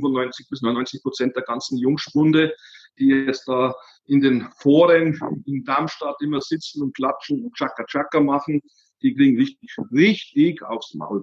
95 bis 99 Prozent der ganzen Jungspunde, die jetzt da in den Foren in Darmstadt immer sitzen und klatschen und Chaka Chaka machen, die kriegen richtig, richtig aufs Maul.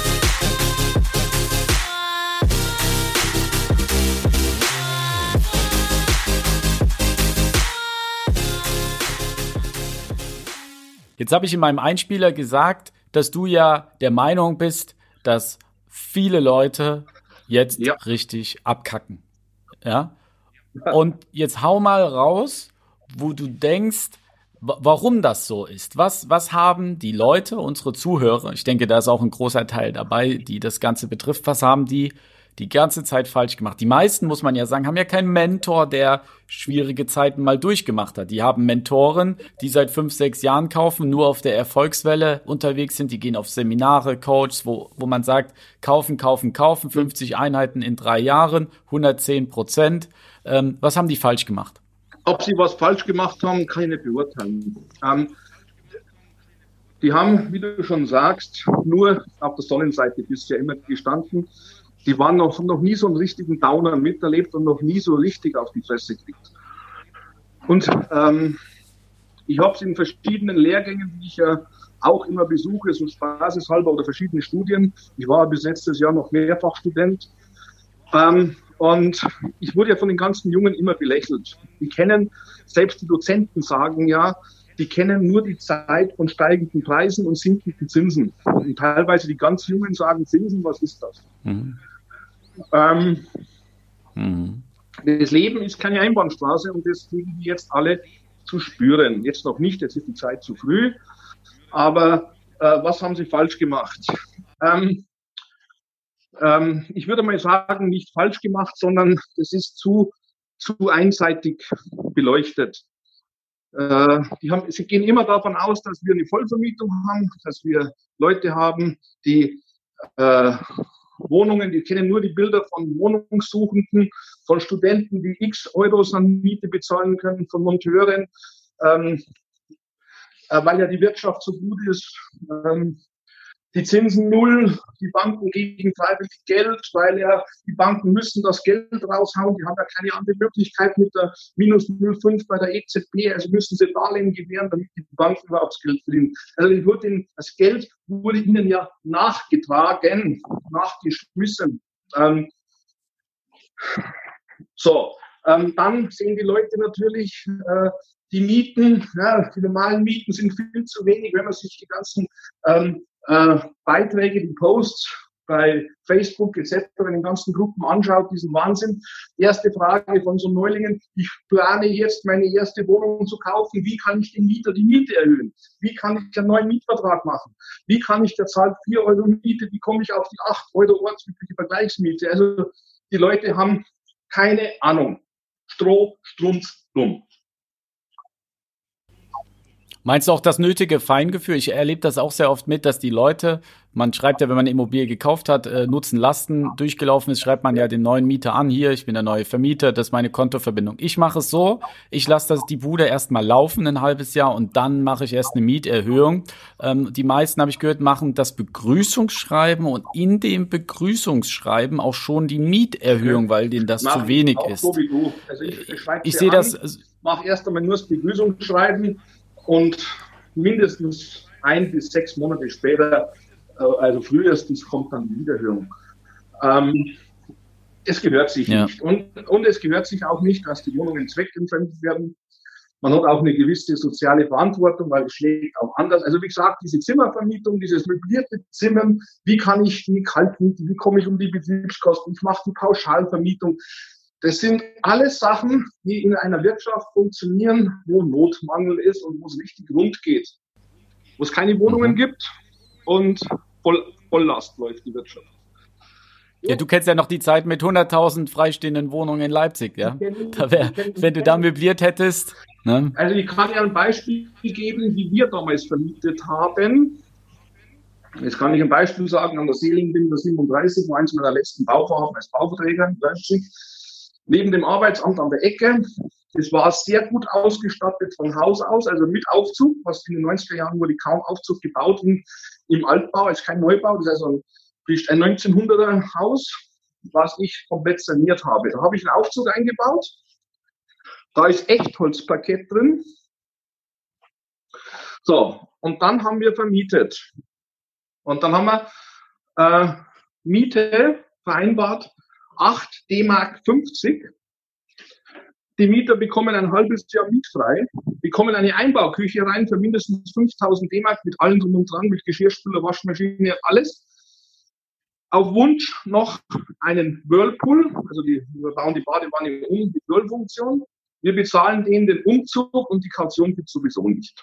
Jetzt habe ich in meinem Einspieler gesagt, dass du ja der Meinung bist, dass viele Leute jetzt ja. richtig abkacken. Ja? Und jetzt hau mal raus, wo du denkst, warum das so ist. Was, was haben die Leute, unsere Zuhörer, ich denke, da ist auch ein großer Teil dabei, die das Ganze betrifft, was haben die die ganze Zeit falsch gemacht. Die meisten, muss man ja sagen, haben ja keinen Mentor, der schwierige Zeiten mal durchgemacht hat. Die haben Mentoren, die seit fünf, sechs Jahren kaufen, nur auf der Erfolgswelle unterwegs sind. Die gehen auf Seminare, Coaches, wo, wo man sagt, kaufen, kaufen, kaufen, 50 Einheiten in drei Jahren, 110 Prozent. Ähm, was haben die falsch gemacht? Ob sie was falsch gemacht haben, kann ich beurteilen. Ähm, die haben, wie du schon sagst, nur auf der Sonnenseite bisher immer gestanden die waren noch, noch nie so einen richtigen Downer miterlebt und noch nie so richtig auf die Fresse gekriegt. Und ähm, ich habe es in verschiedenen Lehrgängen, die ich ja auch immer besuche, so spaßeshalber oder verschiedene Studien. Ich war bis letztes Jahr noch mehrfach Student. Ähm, und ich wurde ja von den ganzen Jungen immer belächelt. Die kennen, selbst die Dozenten sagen ja, die kennen nur die Zeit von steigenden Preisen und sinkenden Zinsen. Und teilweise die ganz Jungen sagen, Zinsen, was ist das? Mhm. Ähm, mhm. Das Leben ist keine Einbahnstraße und das kriegen die jetzt alle zu spüren. Jetzt noch nicht, jetzt ist die Zeit zu früh. Aber äh, was haben sie falsch gemacht? Ähm, ähm, ich würde mal sagen, nicht falsch gemacht, sondern es ist zu, zu einseitig beleuchtet. Äh, die haben, sie gehen immer davon aus, dass wir eine Vollvermietung haben, dass wir Leute haben, die äh, Wohnungen, die kennen nur die Bilder von Wohnungssuchenden, von Studenten, die x Euros an Miete bezahlen können, von Monteuren, ähm, äh, weil ja die Wirtschaft so gut ist. Ähm, die Zinsen null, die Banken geben freiwillig Geld, weil ja die Banken müssen das Geld raushauen. Die haben ja keine andere Möglichkeit mit der minus 0,5 bei der EZB. Also müssen sie Darlehen gewähren, damit die Banken überhaupt Geld verdienen. Also wurde das Geld wurde ihnen ja nachgetragen, nachgeschmissen. Ähm, so, ähm, dann sehen die Leute natürlich, äh, die Mieten, ja, die normalen Mieten sind viel zu wenig, wenn man sich die ganzen ähm, äh, Beiträge, die Posts bei Facebook etc. in den ganzen Gruppen anschaut, diesen Wahnsinn. Erste Frage von so Neulingen, ich plane jetzt meine erste Wohnung zu kaufen, wie kann ich den Mieter die Miete erhöhen? Wie kann ich einen neuen Mietvertrag machen? Wie kann ich der zahlt 4 Euro Miete, wie komme ich auf die 8 Euro ortsübliche Vergleichsmiete? Also die Leute haben keine Ahnung. Stroh, Strunz, dumm. Meinst du auch das nötige Feingefühl? Ich erlebe das auch sehr oft mit, dass die Leute, man schreibt ja, wenn man eine Immobilie gekauft hat, äh, Nutzen, Lasten durchgelaufen ist, schreibt man ja den neuen Mieter an, hier, ich bin der neue Vermieter, das ist meine Kontoverbindung. Ich mache es so, ich lasse das die Bude erstmal laufen, ein halbes Jahr, und dann mache ich erst eine Mieterhöhung. Ähm, die meisten, habe ich gehört, machen das Begrüßungsschreiben und in dem Begrüßungsschreiben auch schon die Mieterhöhung, weil denen das Mach zu wenig ist. So also ich, ich, ich sehe das. Mach erst einmal nur das Begrüßungsschreiben und mindestens ein bis sechs Monate später, äh, also frühestens, kommt dann die Wiederhörung. Ähm, es gehört sich ja. nicht. Und, und es gehört sich auch nicht, dass die Wohnungen zweckentfremdet werden. Man hat auch eine gewisse soziale Verantwortung, weil es schlägt auch anders. Also wie gesagt, diese Zimmervermietung, dieses möblierte Zimmern, wie kann ich die kalt mieten, wie komme ich um die Betriebskosten, ich mache die Pauschalvermietung. Das sind alles Sachen, die in einer Wirtschaft funktionieren, wo Notmangel ist und wo es richtig rund geht. Wo es keine Wohnungen mhm. gibt und voll, Volllast läuft die Wirtschaft. Ja, du kennst ja noch die Zeit mit 100.000 freistehenden Wohnungen in Leipzig, ja? Da wär, wenn du da möbliert hättest. Ne? Also ich kann ja ein Beispiel geben, wie wir damals vermietet haben. Jetzt kann ich ein Beispiel sagen, an der Seelingbinde 37, war eins meiner letzten Bauvorhaben als Bauverträger in Leipzig. Neben dem Arbeitsamt an der Ecke. Es war sehr gut ausgestattet von Haus aus, also mit Aufzug, was in den 90er Jahren wurde kaum Aufzug gebaut im, im Altbau, ist kein Neubau, das ist also ein, ein 1900er Haus, was ich komplett saniert habe. Da habe ich einen Aufzug eingebaut. Da ist Echtholzparkett drin. So, und dann haben wir vermietet. Und dann haben wir äh, Miete vereinbart 8 D-Mark 50. Die Mieter bekommen ein halbes Jahr mietfrei, bekommen eine Einbauküche rein für mindestens 5000 D-Mark mit allem drum und dran, mit Geschirrspüler, Waschmaschine, alles. Auf Wunsch noch einen Whirlpool, also die, wir bauen die Badewanne um mit Whirlfunktion. Wir bezahlen denen den Umzug und die Kaution gibt es sowieso nicht.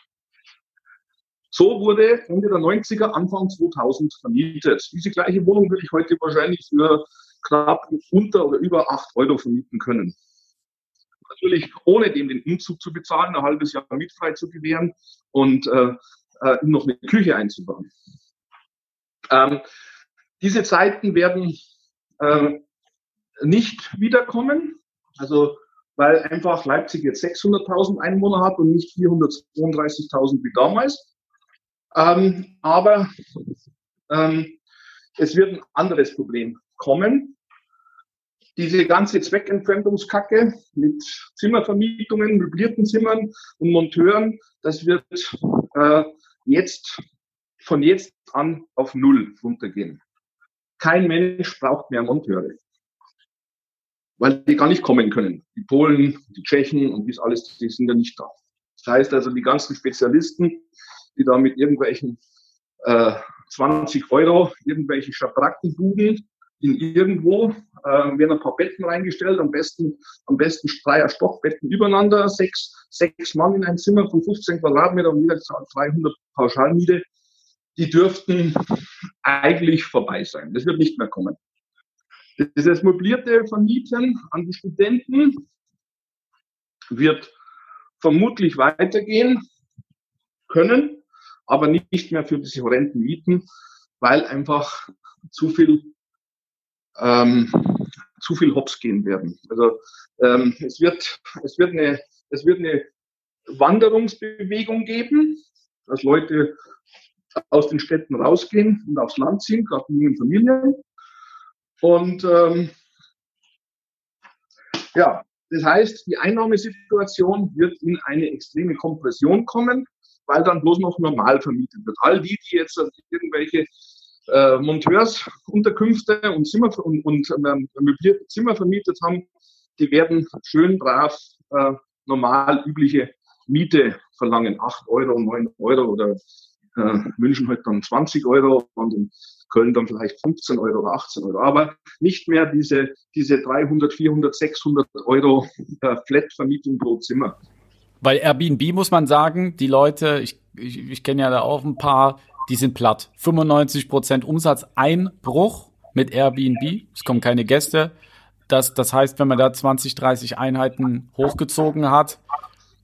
So wurde Ende der 90er, Anfang 2000 vermietet. Diese gleiche Wohnung würde ich heute wahrscheinlich für knapp unter oder über 8 Euro vermieten können. Natürlich ohne dem den Umzug zu bezahlen, ein halbes Jahr mietfrei zu gewähren und äh, äh, noch eine Küche einzubauen. Ähm, diese Zeiten werden äh, nicht wiederkommen, also weil einfach Leipzig jetzt 600.000 Einwohner hat und nicht 432.000 wie damals. Ähm, aber ähm, es wird ein anderes Problem kommen. Diese ganze Zweckentfremdungskacke mit Zimmervermietungen, möblierten Zimmern und Monteuren, das wird äh, jetzt von jetzt an auf Null runtergehen. Kein Mensch braucht mehr Monteure, weil die gar nicht kommen können. Die Polen, die Tschechen und dies alles, die sind ja nicht da. Das heißt also, die ganzen Spezialisten, die da mit irgendwelchen äh, 20 Euro irgendwelche Schabrackenbuden in irgendwo äh, werden ein paar Betten reingestellt, am besten, am besten dreier Stockbetten übereinander, sechs, sechs Mann in ein Zimmer von 15 Quadratmeter und jeder zahlt 300 Pauschalmiete. Die dürften eigentlich vorbei sein. Das wird nicht mehr kommen. Dieses möblierte Vermieten an die Studenten wird vermutlich weitergehen können aber nicht mehr für diese horrenden Mieten, weil einfach zu viel ähm, zu viel Hops gehen werden. Also ähm, es wird es wird eine es wird eine Wanderungsbewegung geben, dass Leute aus den Städten rausgehen und aufs Land ziehen, gerade die jungen Familien. Und ähm, ja, das heißt, die Einnahmesituation wird in eine extreme Kompression kommen weil dann bloß noch normal vermietet wird. All die, die jetzt irgendwelche äh, Monteursunterkünfte und Zimmer und, und ähm, möblierte Zimmer vermietet haben, die werden schön brav äh, normal übliche Miete verlangen, 8 Euro, 9 Euro oder äh, München halt dann 20 Euro und in Köln dann vielleicht 15 Euro oder 18 Euro. Aber nicht mehr diese, diese 300, 400, 600 Euro äh, Flat-Vermietung pro Zimmer. Weil Airbnb muss man sagen, die Leute, ich, ich, ich kenne ja da auch ein paar, die sind platt. 95% Umsatzeinbruch mit Airbnb. Es kommen keine Gäste. Das, das heißt, wenn man da 20, 30 Einheiten hochgezogen hat,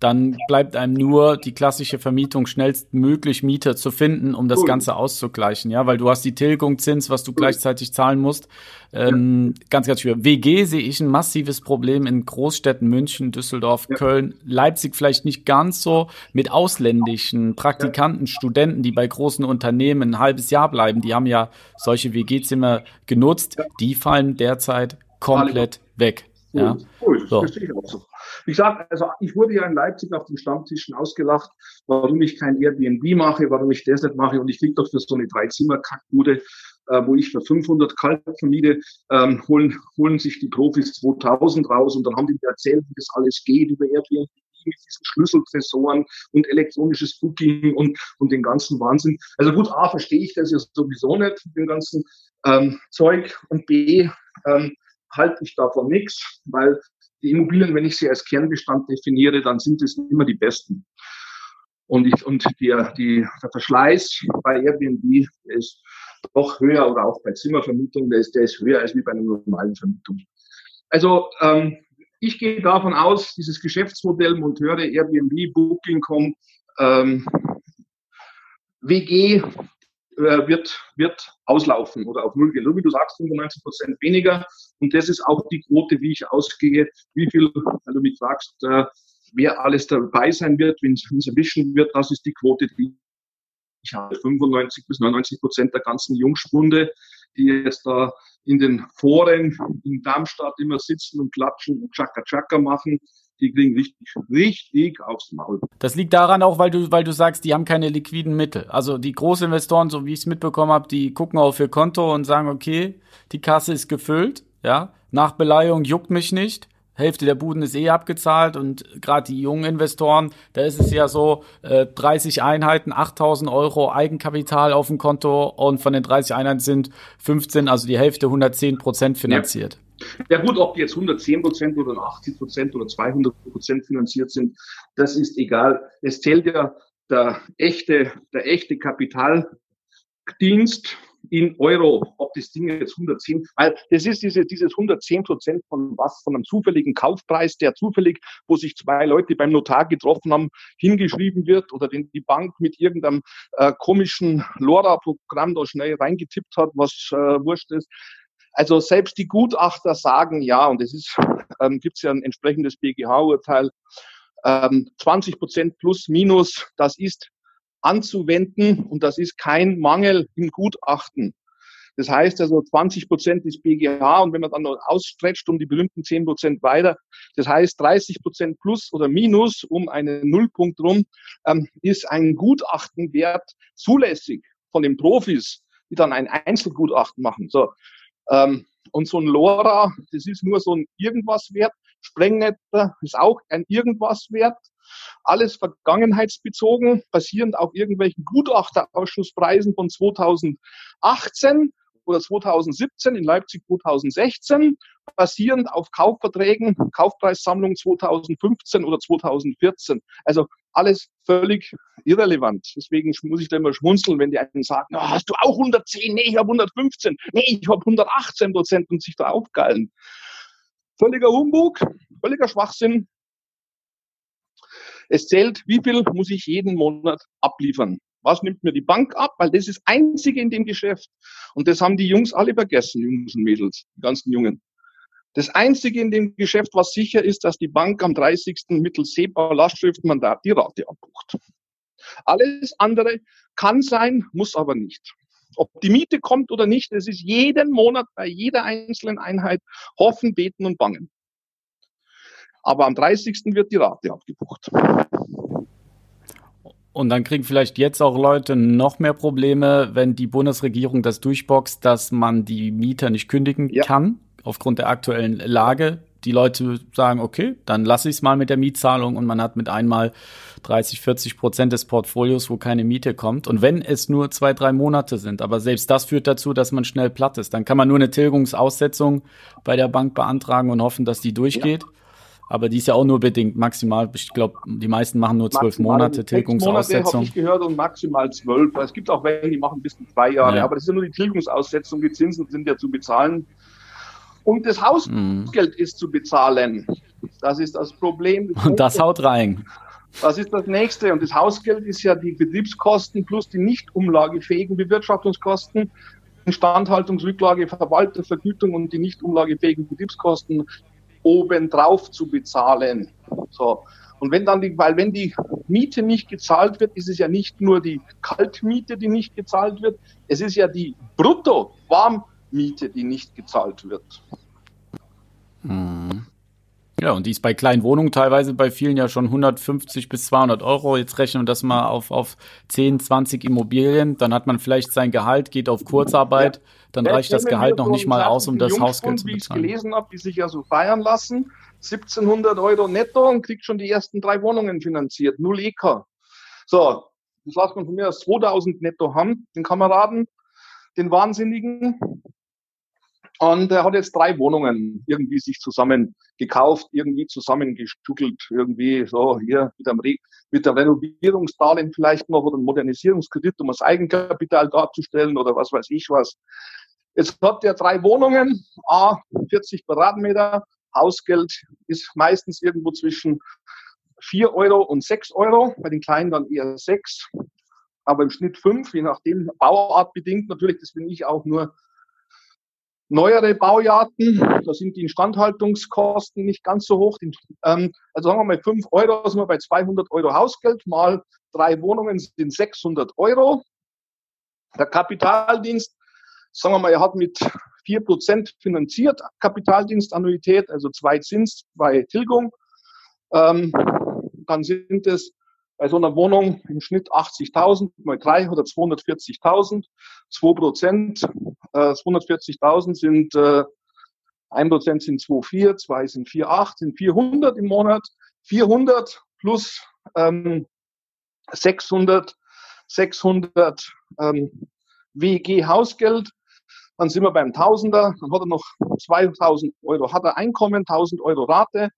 dann bleibt einem nur die klassische Vermietung schnellstmöglich Mieter zu finden, um das cool. Ganze auszugleichen, ja, weil du hast die Tilgung, Zins, was du cool. gleichzeitig zahlen musst. Ähm, ja. Ganz, ganz schwer. WG sehe ich ein massives Problem in Großstädten München, Düsseldorf, ja. Köln, Leipzig vielleicht nicht ganz so mit ausländischen Praktikanten, ja. Studenten, die bei großen Unternehmen ein halbes Jahr bleiben. Die haben ja solche WG-Zimmer genutzt. Die fallen derzeit komplett weg. Ja. Cool, so. verstehe ich auch so. Ich sage, also ich wurde ja in Leipzig auf den Stammtischen ausgelacht, warum ich kein Airbnb mache, warum ich das nicht mache und ich kriege doch für so eine Drei-Zimmer-Kackbude äh, wo ich für 500 Kalb vermiete, ähm, holen, holen sich die Profis 2000 raus und dann haben die mir erzählt, wie das alles geht über Airbnb mit diesen Schlüsseltresoren und elektronisches Booking und, und den ganzen Wahnsinn. Also gut, A, verstehe ich das ja sowieso nicht, den ganzen ähm, Zeug und B, ähm, halte ich davon nichts, weil die Immobilien, wenn ich sie als Kernbestand definiere, dann sind es immer die besten. Und, ich, und der, die, der Verschleiß bei Airbnb ist doch höher oder auch bei Zimmervermietung, der ist, der ist höher als wie bei einer normalen Vermietung. Also ähm, ich gehe davon aus, dieses Geschäftsmodell Monteure, Airbnb, Booking.com, ähm, WG äh, wird, wird auslaufen oder auf Null gehen. So wie du sagst, 95 Prozent weniger. Und das ist auch die Quote, wie ich ausgehe, wie viel, wenn du mich fragst, äh, wer alles dabei sein wird, wenn es erwischen wird, das ist die Quote, die ich habe. 95 bis 99 Prozent der ganzen Jungspunde, die jetzt da in den Foren in Darmstadt immer sitzen und klatschen und Chaka Chaka machen, die kriegen richtig, richtig aufs Maul. Das liegt daran auch, weil du, weil du sagst, die haben keine liquiden Mittel. Also die Großinvestoren, so wie ich es mitbekommen habe, die gucken auf ihr Konto und sagen, okay, die Kasse ist gefüllt, ja, Nachbeleihung juckt mich nicht. Hälfte der Buden ist eh abgezahlt und gerade die jungen Investoren, da ist es ja so, äh, 30 Einheiten, 8000 Euro Eigenkapital auf dem Konto und von den 30 Einheiten sind 15, also die Hälfte 110 Prozent finanziert. Ja. Ja. gut, ob die jetzt 110 Prozent oder 80 Prozent oder 200 Prozent finanziert sind, das ist egal. Es zählt ja der echte, der echte Kapitaldienst in Euro, ob das Ding jetzt 110, weil das ist diese, dieses 110 Prozent von was, von einem zufälligen Kaufpreis, der zufällig, wo sich zwei Leute beim Notar getroffen haben, hingeschrieben wird oder den die Bank mit irgendeinem äh, komischen LoRa-Programm da schnell reingetippt hat, was äh, wurscht ist. Also selbst die Gutachter sagen ja, und es ist, ähm, gibt es ja ein entsprechendes BGH-Urteil, ähm, 20 Prozent plus minus, das ist anzuwenden und das ist kein Mangel im Gutachten. Das heißt also 20 Prozent ist BGH und wenn man dann noch ausstretcht um die berühmten 10 Prozent weiter, das heißt 30 Prozent plus oder minus um einen Nullpunkt rum, ähm, ist ein Gutachtenwert zulässig von den Profis, die dann ein Einzelgutachten machen. So, ähm, und so ein LoRa, das ist nur so ein Irgendwas-Wert. Sprengnetter ist auch ein Irgendwas-Wert. Alles vergangenheitsbezogen, basierend auf irgendwelchen Gutachterausschusspreisen von 2018 oder 2017, in Leipzig 2016, basierend auf Kaufverträgen, Kaufpreissammlung 2015 oder 2014. Also alles völlig irrelevant. Deswegen muss ich da immer schmunzeln, wenn die einen sagen, oh, hast du auch 110? Nee, ich habe 115. Nee, ich habe 118 Prozent und sich da aufgeilen. Völliger Humbug, völliger Schwachsinn. Es zählt, wie viel muss ich jeden Monat abliefern. Was nimmt mir die Bank ab? Weil das ist Einzige in dem Geschäft. Und das haben die Jungs alle vergessen, Jungs und Mädels, die ganzen Jungen. Das Einzige in dem Geschäft, was sicher ist, dass die Bank am 30. mittels SEPA-Lastschriftmandat die Rate abbucht. Alles andere kann sein, muss aber nicht. Ob die Miete kommt oder nicht, es ist jeden Monat bei jeder einzelnen Einheit hoffen, beten und bangen. Aber am 30. wird die Rate abgebucht. Und dann kriegen vielleicht jetzt auch Leute noch mehr Probleme, wenn die Bundesregierung das durchboxt, dass man die Mieter nicht kündigen ja. kann, aufgrund der aktuellen Lage. Die Leute sagen, okay, dann lasse ich es mal mit der Mietzahlung und man hat mit einmal 30, 40 Prozent des Portfolios, wo keine Miete kommt. Und wenn es nur zwei, drei Monate sind, aber selbst das führt dazu, dass man schnell platt ist, dann kann man nur eine Tilgungsaussetzung bei der Bank beantragen und hoffen, dass die durchgeht. Ja. Aber die ist ja auch nur bedingt maximal. Ich glaube, die meisten machen nur zwölf Monate Tilgungsaussetzung. habe ich gehört und maximal zwölf. Es gibt auch welche, die machen bis zu zwei Jahre. Ja. Aber das ist ja nur die Tilgungsaussetzung. Die Zinsen sind ja zu bezahlen. Und das Hausgeld mhm. ist zu bezahlen. Das ist das Problem. Und das haut rein. Das ist das nächste. Und das Hausgeld ist ja die Betriebskosten plus die nicht umlagefähigen Bewirtschaftungskosten, Instandhaltungsrücklage, Verwaltervergütung und die nicht umlagefähigen Betriebskosten obendrauf zu bezahlen. So. Und wenn dann die, weil wenn die Miete nicht gezahlt wird, ist es ja nicht nur die Kaltmiete, die nicht gezahlt wird, es ist ja die Brutto-Warmmiete, die nicht gezahlt wird. Mhm. Ja, und die ist bei kleinen Wohnungen teilweise bei vielen ja schon 150 bis 200 Euro. Jetzt rechnen wir das mal auf, auf 10, 20 Immobilien. Dann hat man vielleicht sein Gehalt, geht auf Kurzarbeit. Dann reicht das Gehalt noch nicht mal aus, um das Hausgeld zu bezahlen. Wie ich gelesen habe, die sich ja so feiern lassen. 1700 Euro netto und kriegt schon die ersten drei Wohnungen finanziert. Null EK. So, das lassen wir von mir aus 2000 netto haben, den Kameraden, den Wahnsinnigen. Und er hat jetzt drei Wohnungen irgendwie sich zusammen gekauft, irgendwie zusammengestückelt, irgendwie so hier mit einem, Re mit einem Renovierungsdarlehen vielleicht noch oder einem Modernisierungskredit, um das Eigenkapital darzustellen oder was weiß ich was. Jetzt hat er drei Wohnungen, A, 40 Quadratmeter, Hausgeld ist meistens irgendwo zwischen 4 Euro und 6 Euro, bei den kleinen dann eher 6, aber im Schnitt 5, je nachdem, Bauart bedingt natürlich, das bin ich auch nur neuere Baujahrten, da sind die Instandhaltungskosten nicht ganz so hoch. Ähm, also sagen wir mal 5 Euro, sind wir bei 200 Euro Hausgeld, mal drei Wohnungen sind 600 Euro. Der Kapitaldienst, sagen wir mal, er hat mit 4% finanziert, Kapitaldienstannuität, also zwei Zins, zwei Tilgung. Ähm, dann sind es bei so einer Wohnung im Schnitt 80.000 mal drei oder 240.000. 2 Prozent, äh, 240.000 sind, äh, 1 Prozent sind 2,4, 2 sind 4,8, sind 400 im Monat. 400 plus ähm, 600, 600 ähm, WG Hausgeld. Dann sind wir beim Tausender. Dann hat er noch 2000 Euro hat er Einkommen, 1000 Euro Rate.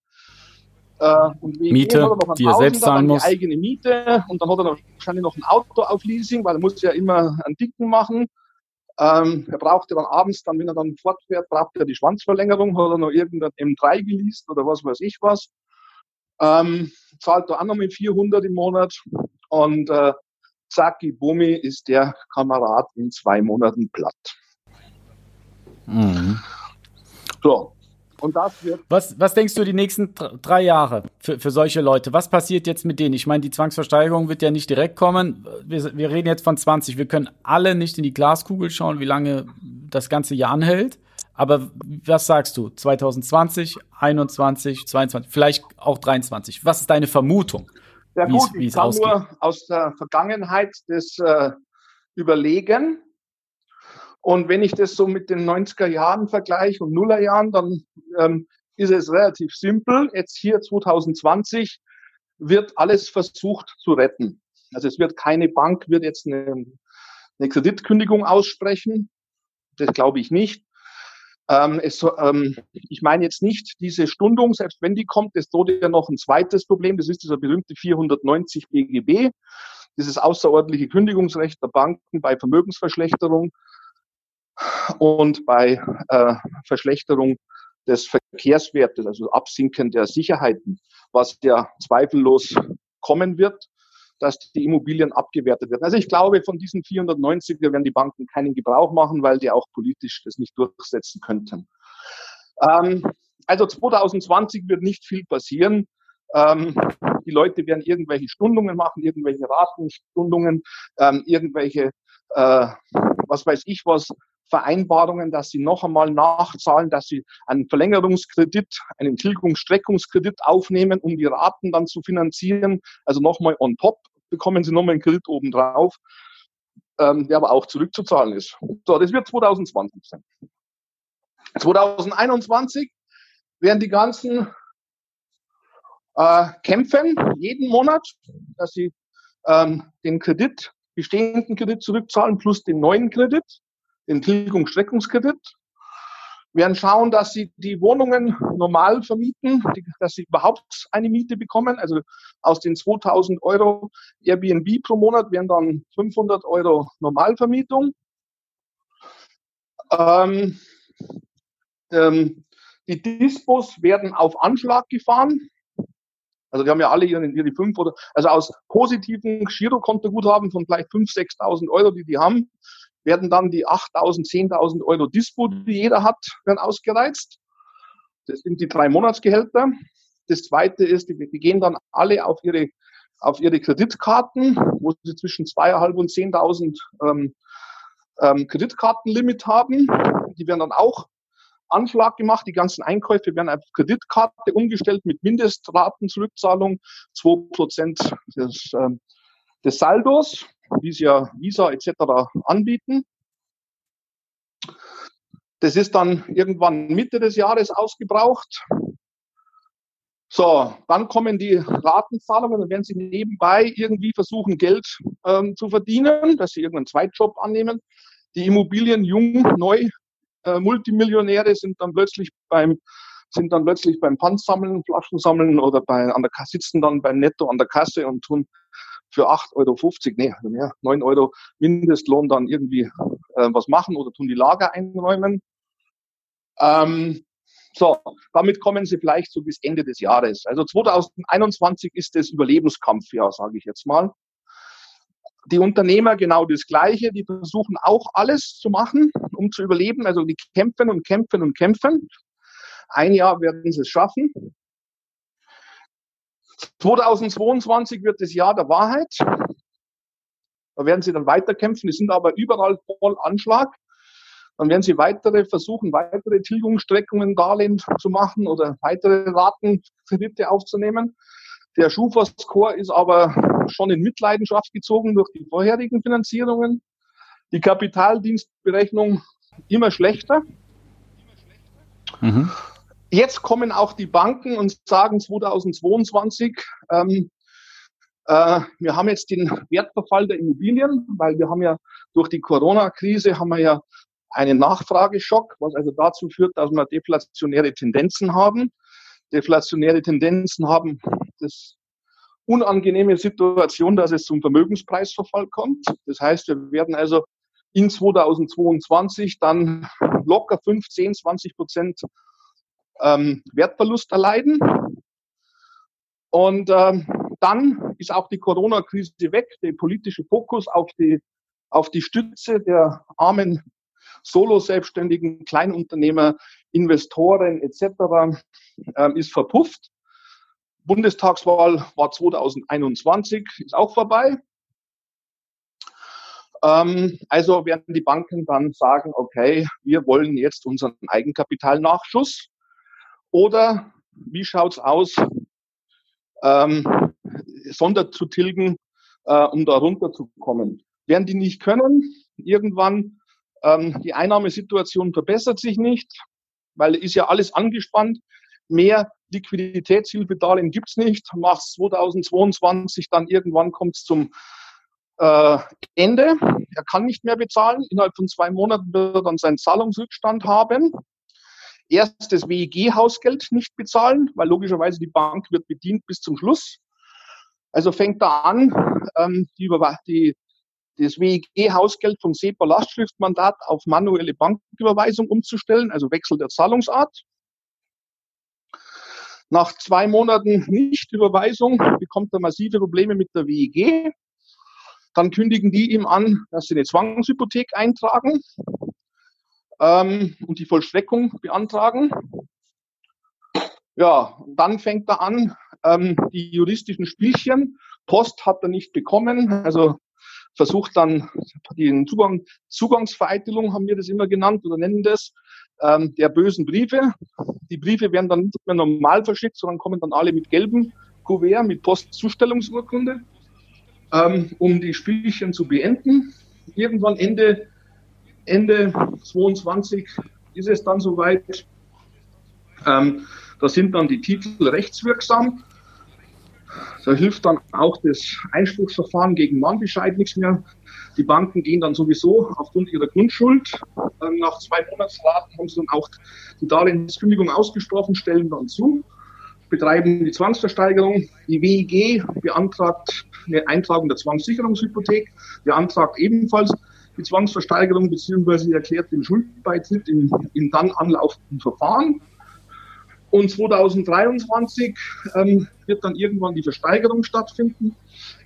Äh, Miete, die er selbst zahlen muss. eigene Miete und dann hat er wahrscheinlich noch ein Auto auf Leasing, weil er muss ja immer einen Dicken machen. Ähm, er braucht ja dann abends, dann, wenn er dann fortfährt, braucht er die Schwanzverlängerung, hat er noch irgendein M3 geleast oder was weiß ich was. Ähm, zahlt er auch noch mit 400 im Monat und äh, Zaki Bumi ist der Kamerad in zwei Monaten platt. Mhm. So, und das wird. Was, was denkst du die nächsten drei Jahre für, für solche Leute? Was passiert jetzt mit denen? Ich meine, die Zwangsversteigerung wird ja nicht direkt kommen. Wir, wir reden jetzt von 20. Wir können alle nicht in die Glaskugel schauen, wie lange das ganze Jahr anhält. Aber was sagst du? 2020, 21, 22, vielleicht auch 23. Was ist deine Vermutung? Ja gut, ich kann ausgeht? nur aus der Vergangenheit das äh, überlegen. Und wenn ich das so mit den 90er Jahren vergleiche und Nuller Jahren, dann ähm, ist es relativ simpel. Jetzt hier 2020 wird alles versucht zu retten. Also es wird keine Bank wird jetzt eine, eine Kreditkündigung aussprechen. Das glaube ich nicht. Ähm, es, ähm, ich meine jetzt nicht diese Stundung, selbst wenn die kommt, es droht ja noch ein zweites Problem. Das ist dieser berühmte 490 BGB, dieses außerordentliche Kündigungsrecht der Banken bei Vermögensverschlechterung und bei äh, Verschlechterung des Verkehrswertes, also Absinken der Sicherheiten, was ja zweifellos kommen wird, dass die Immobilien abgewertet werden. Also ich glaube, von diesen 490er werden die Banken keinen Gebrauch machen, weil die auch politisch das nicht durchsetzen könnten. Ähm, also 2020 wird nicht viel passieren. Ähm, die Leute werden irgendwelche Stundungen machen, irgendwelche Ratenstundungen, ähm, irgendwelche, äh, was weiß ich was, Vereinbarungen, dass sie noch einmal nachzahlen, dass sie einen Verlängerungskredit, einen Tilgungsstreckungskredit aufnehmen, um die Raten dann zu finanzieren. Also nochmal on top bekommen sie nochmal einen Kredit obendrauf, ähm, der aber auch zurückzuzahlen ist. So, das wird 2020 sein. 2021 werden die ganzen äh, kämpfen, jeden Monat, dass sie ähm, den Kredit, bestehenden Kredit zurückzahlen plus den neuen Kredit den Tilgungsstreckungskredit. Wir werden schauen, dass sie die Wohnungen normal vermieten, dass sie überhaupt eine Miete bekommen. Also aus den 2000 Euro Airbnb pro Monat wären dann 500 Euro Normalvermietung. Ähm, ähm, die Dispos werden auf Anschlag gefahren. Also die haben ja alle ihre, ihre fünf oder, also aus positiven Girokontoguthaben von vielleicht 5.000, 6.000 Euro, die die haben, werden dann die 8.000, 10.000 Euro Dispo, die jeder hat, werden ausgereizt. Das sind die drei Monatsgehälter. Das zweite ist, die, die gehen dann alle auf ihre, auf ihre Kreditkarten, wo sie zwischen 2.500 und 10.000 ähm, ähm, Kreditkartenlimit haben. Die werden dann auch Anschlag gemacht. Die ganzen Einkäufe werden auf Kreditkarte umgestellt mit Mindestraten-Zurückzahlung, 2% des, ähm, des Saldos wie es ja Visa etc. anbieten. Das ist dann irgendwann Mitte des Jahres ausgebraucht. So, dann kommen die Ratenzahlungen, dann werden sie nebenbei irgendwie versuchen, Geld ähm, zu verdienen, dass sie irgendeinen Zweitjob annehmen, die Immobilien jung, neu äh, Multimillionäre sind dann plötzlich beim sind dann plötzlich beim Pfandsammeln, Flaschen oder bei, an der Kasse, sitzen dann beim Netto an der Kasse und tun für 8,50 Euro, nee, mehr, 9 Euro Mindestlohn dann irgendwie äh, was machen oder tun die Lager einräumen. Ähm, so, damit kommen sie vielleicht so bis Ende des Jahres. Also 2021 ist das Überlebenskampfjahr, sage ich jetzt mal. Die Unternehmer genau das Gleiche, die versuchen auch alles zu machen, um zu überleben. Also die kämpfen und kämpfen und kämpfen. Ein Jahr werden sie es schaffen. 2022 wird das Jahr der Wahrheit. Da werden sie dann weiterkämpfen. Die sind aber überall voll Anschlag. Dann werden sie weitere versuchen, weitere Tilgungsstreckungen, Darlehen zu machen oder weitere Ratenkredite aufzunehmen. Der Schufa-Score ist aber schon in Mitleidenschaft gezogen durch die vorherigen Finanzierungen. Die Kapitaldienstberechnung immer schlechter. Mhm. Jetzt kommen auch die Banken und sagen 2022, ähm, äh, wir haben jetzt den Wertverfall der Immobilien, weil wir haben ja durch die Corona-Krise haben wir ja einen Nachfrageschock, was also dazu führt, dass wir deflationäre Tendenzen haben. Deflationäre Tendenzen haben das unangenehme Situation, dass es zum Vermögenspreisverfall kommt. Das heißt, wir werden also in 2022 dann locker 15, 20 Prozent ähm, Wertverlust erleiden. Und ähm, dann ist auch die Corona-Krise weg, der politische Fokus auf die, auf die Stütze der armen Solo-Selbstständigen, Kleinunternehmer, Investoren etc. Ähm, ist verpufft. Bundestagswahl war 2021, ist auch vorbei. Ähm, also werden die Banken dann sagen, okay, wir wollen jetzt unseren Eigenkapitalnachschuss. Oder wie schaut's aus, ähm, Sonder zu tilgen, äh, um da runterzukommen? Werden die nicht können, irgendwann ähm, die Einnahmesituation verbessert sich nicht, weil ist ja alles angespannt. Mehr Liquiditätshilfedarlehen gibt's nicht. Mach's 2022, dann irgendwann kommt's zum äh, Ende. Er kann nicht mehr bezahlen. Innerhalb von zwei Monaten wird er dann seinen Zahlungsrückstand haben. Erst das WEG-Hausgeld nicht bezahlen, weil logischerweise die Bank wird bedient bis zum Schluss. Also fängt da an, ähm, die, die, das WEG-Hausgeld vom SEPA-Lastschriftmandat auf manuelle Banküberweisung umzustellen, also Wechsel der Zahlungsart. Nach zwei Monaten Nichtüberweisung bekommt er massive Probleme mit der WEG. Dann kündigen die ihm an, dass sie eine Zwangshypothek eintragen ähm, und die Vollstreckung beantragen. Ja, dann fängt er an, ähm, die juristischen Spielchen. Post hat er nicht bekommen, also versucht dann den Zugang, Zugangsvereitelung haben wir das immer genannt oder nennen das, ähm, der bösen Briefe. Die Briefe werden dann nicht mehr normal verschickt, sondern kommen dann alle mit gelbem Kuvert, mit Postzustellungsurkunde, ähm, um die Spielchen zu beenden. Irgendwann Ende, Ende 22 ist es dann soweit. Ähm, da sind dann die Titel rechtswirksam. Da hilft dann auch das Einspruchsverfahren gegen Mahnbescheid nichts mehr. Die Banken gehen dann sowieso aufgrund ihrer Grundschuld. Ähm, nach zwei Monatsraten haben sie dann auch die Darlehenskündigung ausgesprochen, stellen dann zu, betreiben die Zwangsversteigerung. Die WIG beantragt eine Eintragung der Zwangssicherungshypothek, beantragt ebenfalls die Zwangsversteigerung bzw. erklärt den Schuldbeitritt im, im dann anlaufenden Verfahren. Und 2023 ähm, wird dann irgendwann die Versteigerung stattfinden.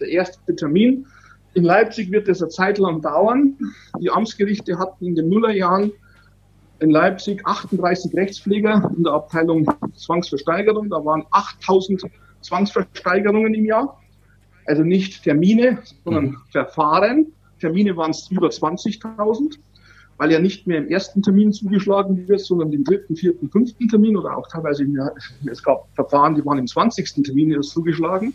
Der erste Termin. In Leipzig wird es eine Zeit lang dauern. Die Amtsgerichte hatten in den Nullerjahren in Leipzig 38 Rechtspfleger in der Abteilung Zwangsversteigerung. Da waren 8000 Zwangsversteigerungen im Jahr. Also nicht Termine, sondern mhm. Verfahren. Termine waren es über 20.000 weil ja nicht mehr im ersten Termin zugeschlagen wird, sondern im dritten, vierten, fünften Termin oder auch teilweise, im, es gab Verfahren, die waren im zwanzigsten Termin erst zugeschlagen.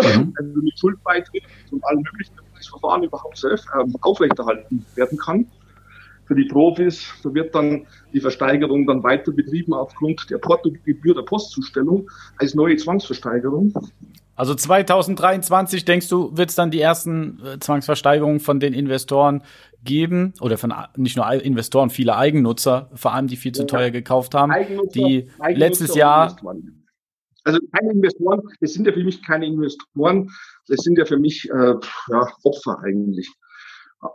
Mhm. Also mit Schuldbeitritt und allem möglichen, das Verfahren überhaupt selbst, äh, aufrechterhalten werden kann. Für die Profis, da wird dann die Versteigerung dann weiter betrieben aufgrund der Portogebühr der Postzustellung als neue Zwangsversteigerung. Also 2023 denkst du, wird es dann die ersten äh, Zwangsversteigerungen von den Investoren geben oder von nicht nur Investoren, viele Eigennutzer, vor allem die viel zu teuer gekauft haben, die letztes Jahr also keine Investoren, das sind ja für mich keine Investoren, das sind ja für mich äh, ja, Opfer eigentlich.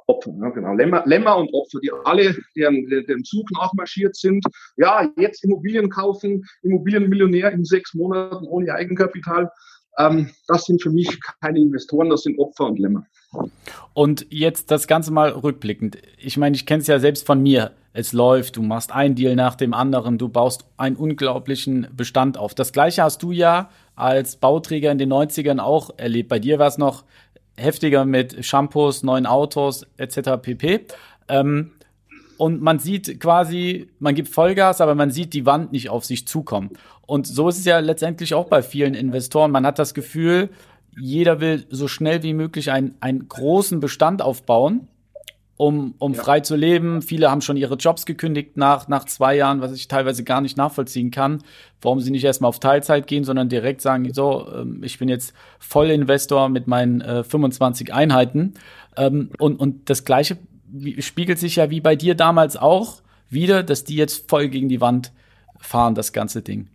Opfer, ja, genau. Lämmer, Lämmer und Opfer, die alle deren, dem Zug nachmarschiert sind. Ja, jetzt Immobilien kaufen, Immobilienmillionär in sechs Monaten ohne Eigenkapital. Ähm, das sind für mich keine Investoren, das sind Opfer und Lämmer. Und jetzt das Ganze mal rückblickend. Ich meine, ich kenne es ja selbst von mir. Es läuft, du machst ein Deal nach dem anderen, du baust einen unglaublichen Bestand auf. Das gleiche hast du ja als Bauträger in den 90ern auch erlebt. Bei dir war es noch heftiger mit Shampoos, neuen Autos etc. pp. Ähm, und man sieht quasi, man gibt Vollgas, aber man sieht die Wand nicht auf sich zukommen. Und so ist es ja letztendlich auch bei vielen Investoren. Man hat das Gefühl, jeder will so schnell wie möglich einen, einen großen Bestand aufbauen, um, um ja. frei zu leben. Viele haben schon ihre Jobs gekündigt nach, nach zwei Jahren, was ich teilweise gar nicht nachvollziehen kann, warum sie nicht erstmal auf Teilzeit gehen, sondern direkt sagen, so, ähm, ich bin jetzt Vollinvestor mit meinen äh, 25 Einheiten. Ähm, und, und das Gleiche spiegelt sich ja wie bei dir damals auch wieder, dass die jetzt voll gegen die Wand fahren, das ganze Ding.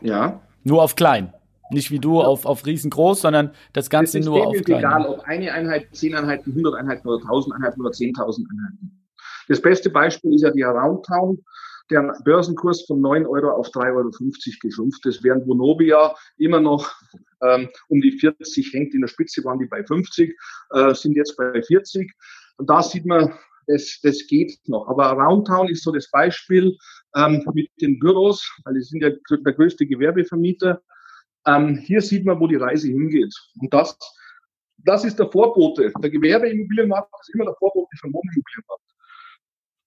Ja. Nur auf klein. Nicht wie du auf, auf riesengroß, sondern das Ganze das nur auf klein. Egal, ob eine Einheit, zehn Einheiten, 100 Einheiten oder 1000 Einheiten oder 10.000 Einheiten. Das beste Beispiel ist ja die Aroundtown, der Börsenkurs von 9 Euro auf 3,50 Euro geschrumpft ist, während Vonovia immer noch ähm, um die 40 hängt. In der Spitze waren die bei 50, äh, sind jetzt bei 40. Und da sieht man, das, das geht noch. Aber Aroundtown ist so das Beispiel ähm, mit den Büros, weil die sind ja der größte Gewerbevermieter. Ähm, hier sieht man, wo die Reise hingeht. Und das, das ist der Vorbote. Der Gewerbeimmobilienmarkt ist immer der Vorbote vom Wohnimmobilienmarkt.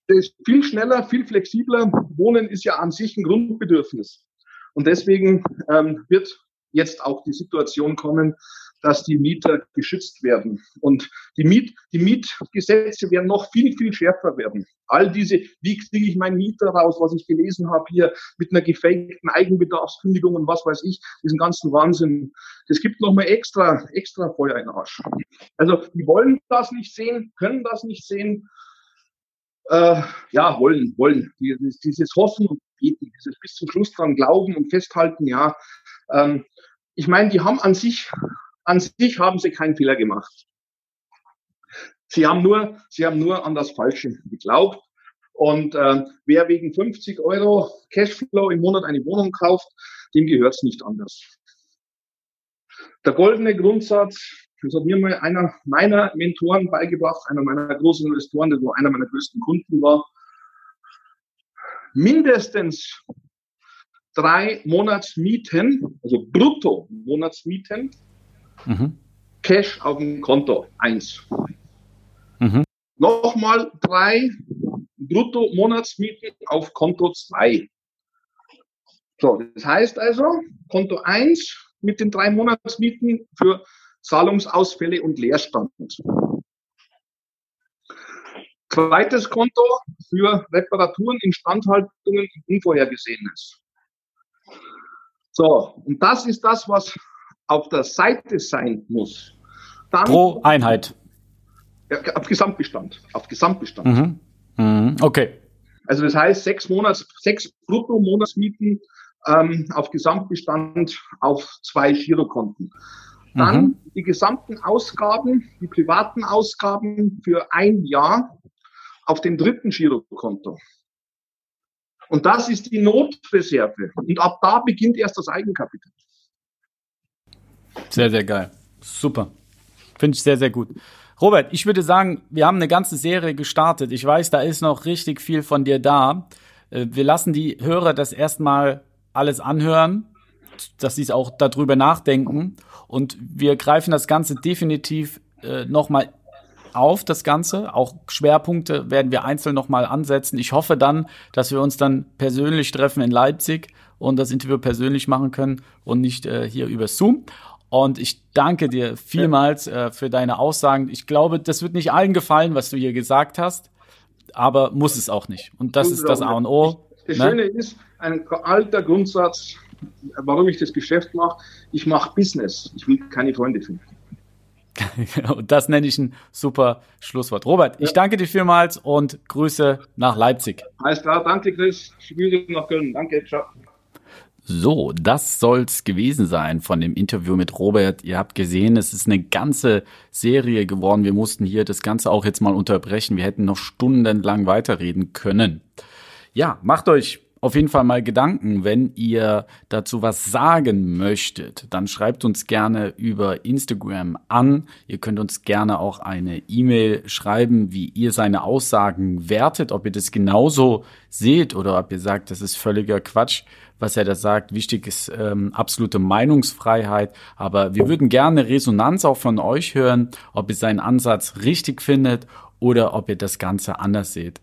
Der ist viel schneller, viel flexibler. Wohnen ist ja an sich ein Grundbedürfnis. Und deswegen ähm, wird jetzt auch die Situation kommen, dass die Mieter geschützt werden. Und die, Miet, die Mietgesetze werden noch viel, viel schärfer werden. All diese, wie kriege ich meinen Mieter raus, was ich gelesen habe hier mit einer gefakten Eigenbedarfskündigung und was weiß ich, diesen ganzen Wahnsinn. Das gibt nochmal extra, extra Feuer in den Arsch. Also die wollen das nicht sehen, können das nicht sehen. Äh, ja, wollen, wollen. Dieses Hoffen und Beten, dieses bis zum Schluss dran glauben und festhalten, ja. Ähm, ich meine, die haben an sich an sich haben sie keinen Fehler gemacht. Sie haben nur, sie haben nur an das Falsche geglaubt. Und äh, wer wegen 50 Euro Cashflow im Monat eine Wohnung kauft, dem gehört es nicht anders. Der goldene Grundsatz, das hat mir mal einer meiner Mentoren beigebracht, einer meiner großen Investoren, der einer meiner größten Kunden war. Mindestens drei Monatsmieten, also brutto Monatsmieten, Mhm. Cash auf dem Konto, eins. Mhm. Nochmal drei Brutto-Monatsmieten auf Konto zwei. So, das heißt also, Konto eins mit den drei Monatsmieten für Zahlungsausfälle und Leerstand. Zweites Konto für Reparaturen, Instandhaltungen und Unvorhergesehenes. So, und das ist das, was auf der Seite sein muss. Dann, Pro Einheit. Ja, auf Gesamtbestand. Auf Gesamtbestand. Mhm. Mhm. Okay. Also das heißt, sechs Monats, sechs Brutto-Monatsmieten ähm, auf Gesamtbestand auf zwei Girokonten. Dann mhm. die gesamten Ausgaben, die privaten Ausgaben für ein Jahr auf dem dritten Girokonto. Und das ist die Notreserve. Und ab da beginnt erst das Eigenkapital. Sehr, sehr geil. Super. Finde ich sehr, sehr gut. Robert, ich würde sagen, wir haben eine ganze Serie gestartet. Ich weiß, da ist noch richtig viel von dir da. Äh, wir lassen die Hörer das erstmal alles anhören, dass sie es auch darüber nachdenken. Und wir greifen das Ganze definitiv äh, nochmal auf, das Ganze. Auch Schwerpunkte werden wir einzeln nochmal ansetzen. Ich hoffe dann, dass wir uns dann persönlich treffen in Leipzig und das Interview persönlich machen können und nicht äh, hier über Zoom. Und ich danke dir vielmals äh, für deine Aussagen. Ich glaube, das wird nicht allen gefallen, was du hier gesagt hast, aber muss es auch nicht. Und das ist das A und O. Das ne? Schöne ist, ein alter Grundsatz, warum ich das Geschäft mache. Ich mache Business. Ich will keine Freunde finden. und das nenne ich ein super Schlusswort. Robert, ja. ich danke dir vielmals und Grüße nach Leipzig. Alles klar, danke Chris. Grüße nach Köln. Danke, ciao. So, das soll's gewesen sein von dem Interview mit Robert. Ihr habt gesehen, es ist eine ganze Serie geworden. Wir mussten hier das Ganze auch jetzt mal unterbrechen. Wir hätten noch stundenlang weiterreden können. Ja, macht euch auf jeden Fall mal Gedanken. Wenn ihr dazu was sagen möchtet, dann schreibt uns gerne über Instagram an. Ihr könnt uns gerne auch eine E-Mail schreiben, wie ihr seine Aussagen wertet, ob ihr das genauso seht oder ob ihr sagt, das ist völliger Quatsch, was er da sagt. Wichtig ist ähm, absolute Meinungsfreiheit. Aber wir würden gerne Resonanz auch von euch hören, ob ihr seinen Ansatz richtig findet oder ob ihr das Ganze anders seht.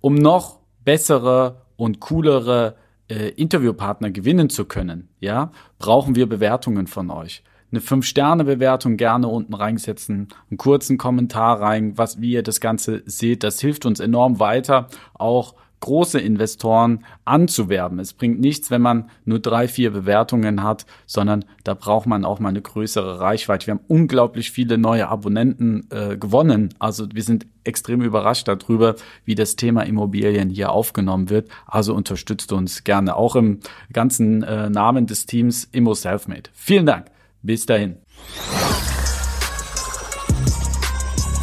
Um noch bessere und coolere äh, Interviewpartner gewinnen zu können, ja, brauchen wir Bewertungen von euch. Eine 5-Sterne-Bewertung gerne unten reinsetzen, einen kurzen Kommentar rein, was, wie ihr das Ganze seht. Das hilft uns enorm weiter, auch große Investoren anzuwerben. Es bringt nichts, wenn man nur drei, vier Bewertungen hat, sondern da braucht man auch mal eine größere Reichweite. Wir haben unglaublich viele neue Abonnenten äh, gewonnen. Also wir sind extrem überrascht darüber, wie das Thema Immobilien hier aufgenommen wird. Also unterstützt uns gerne auch im ganzen äh, Namen des Teams Immo Selfmade. Vielen Dank. Bis dahin.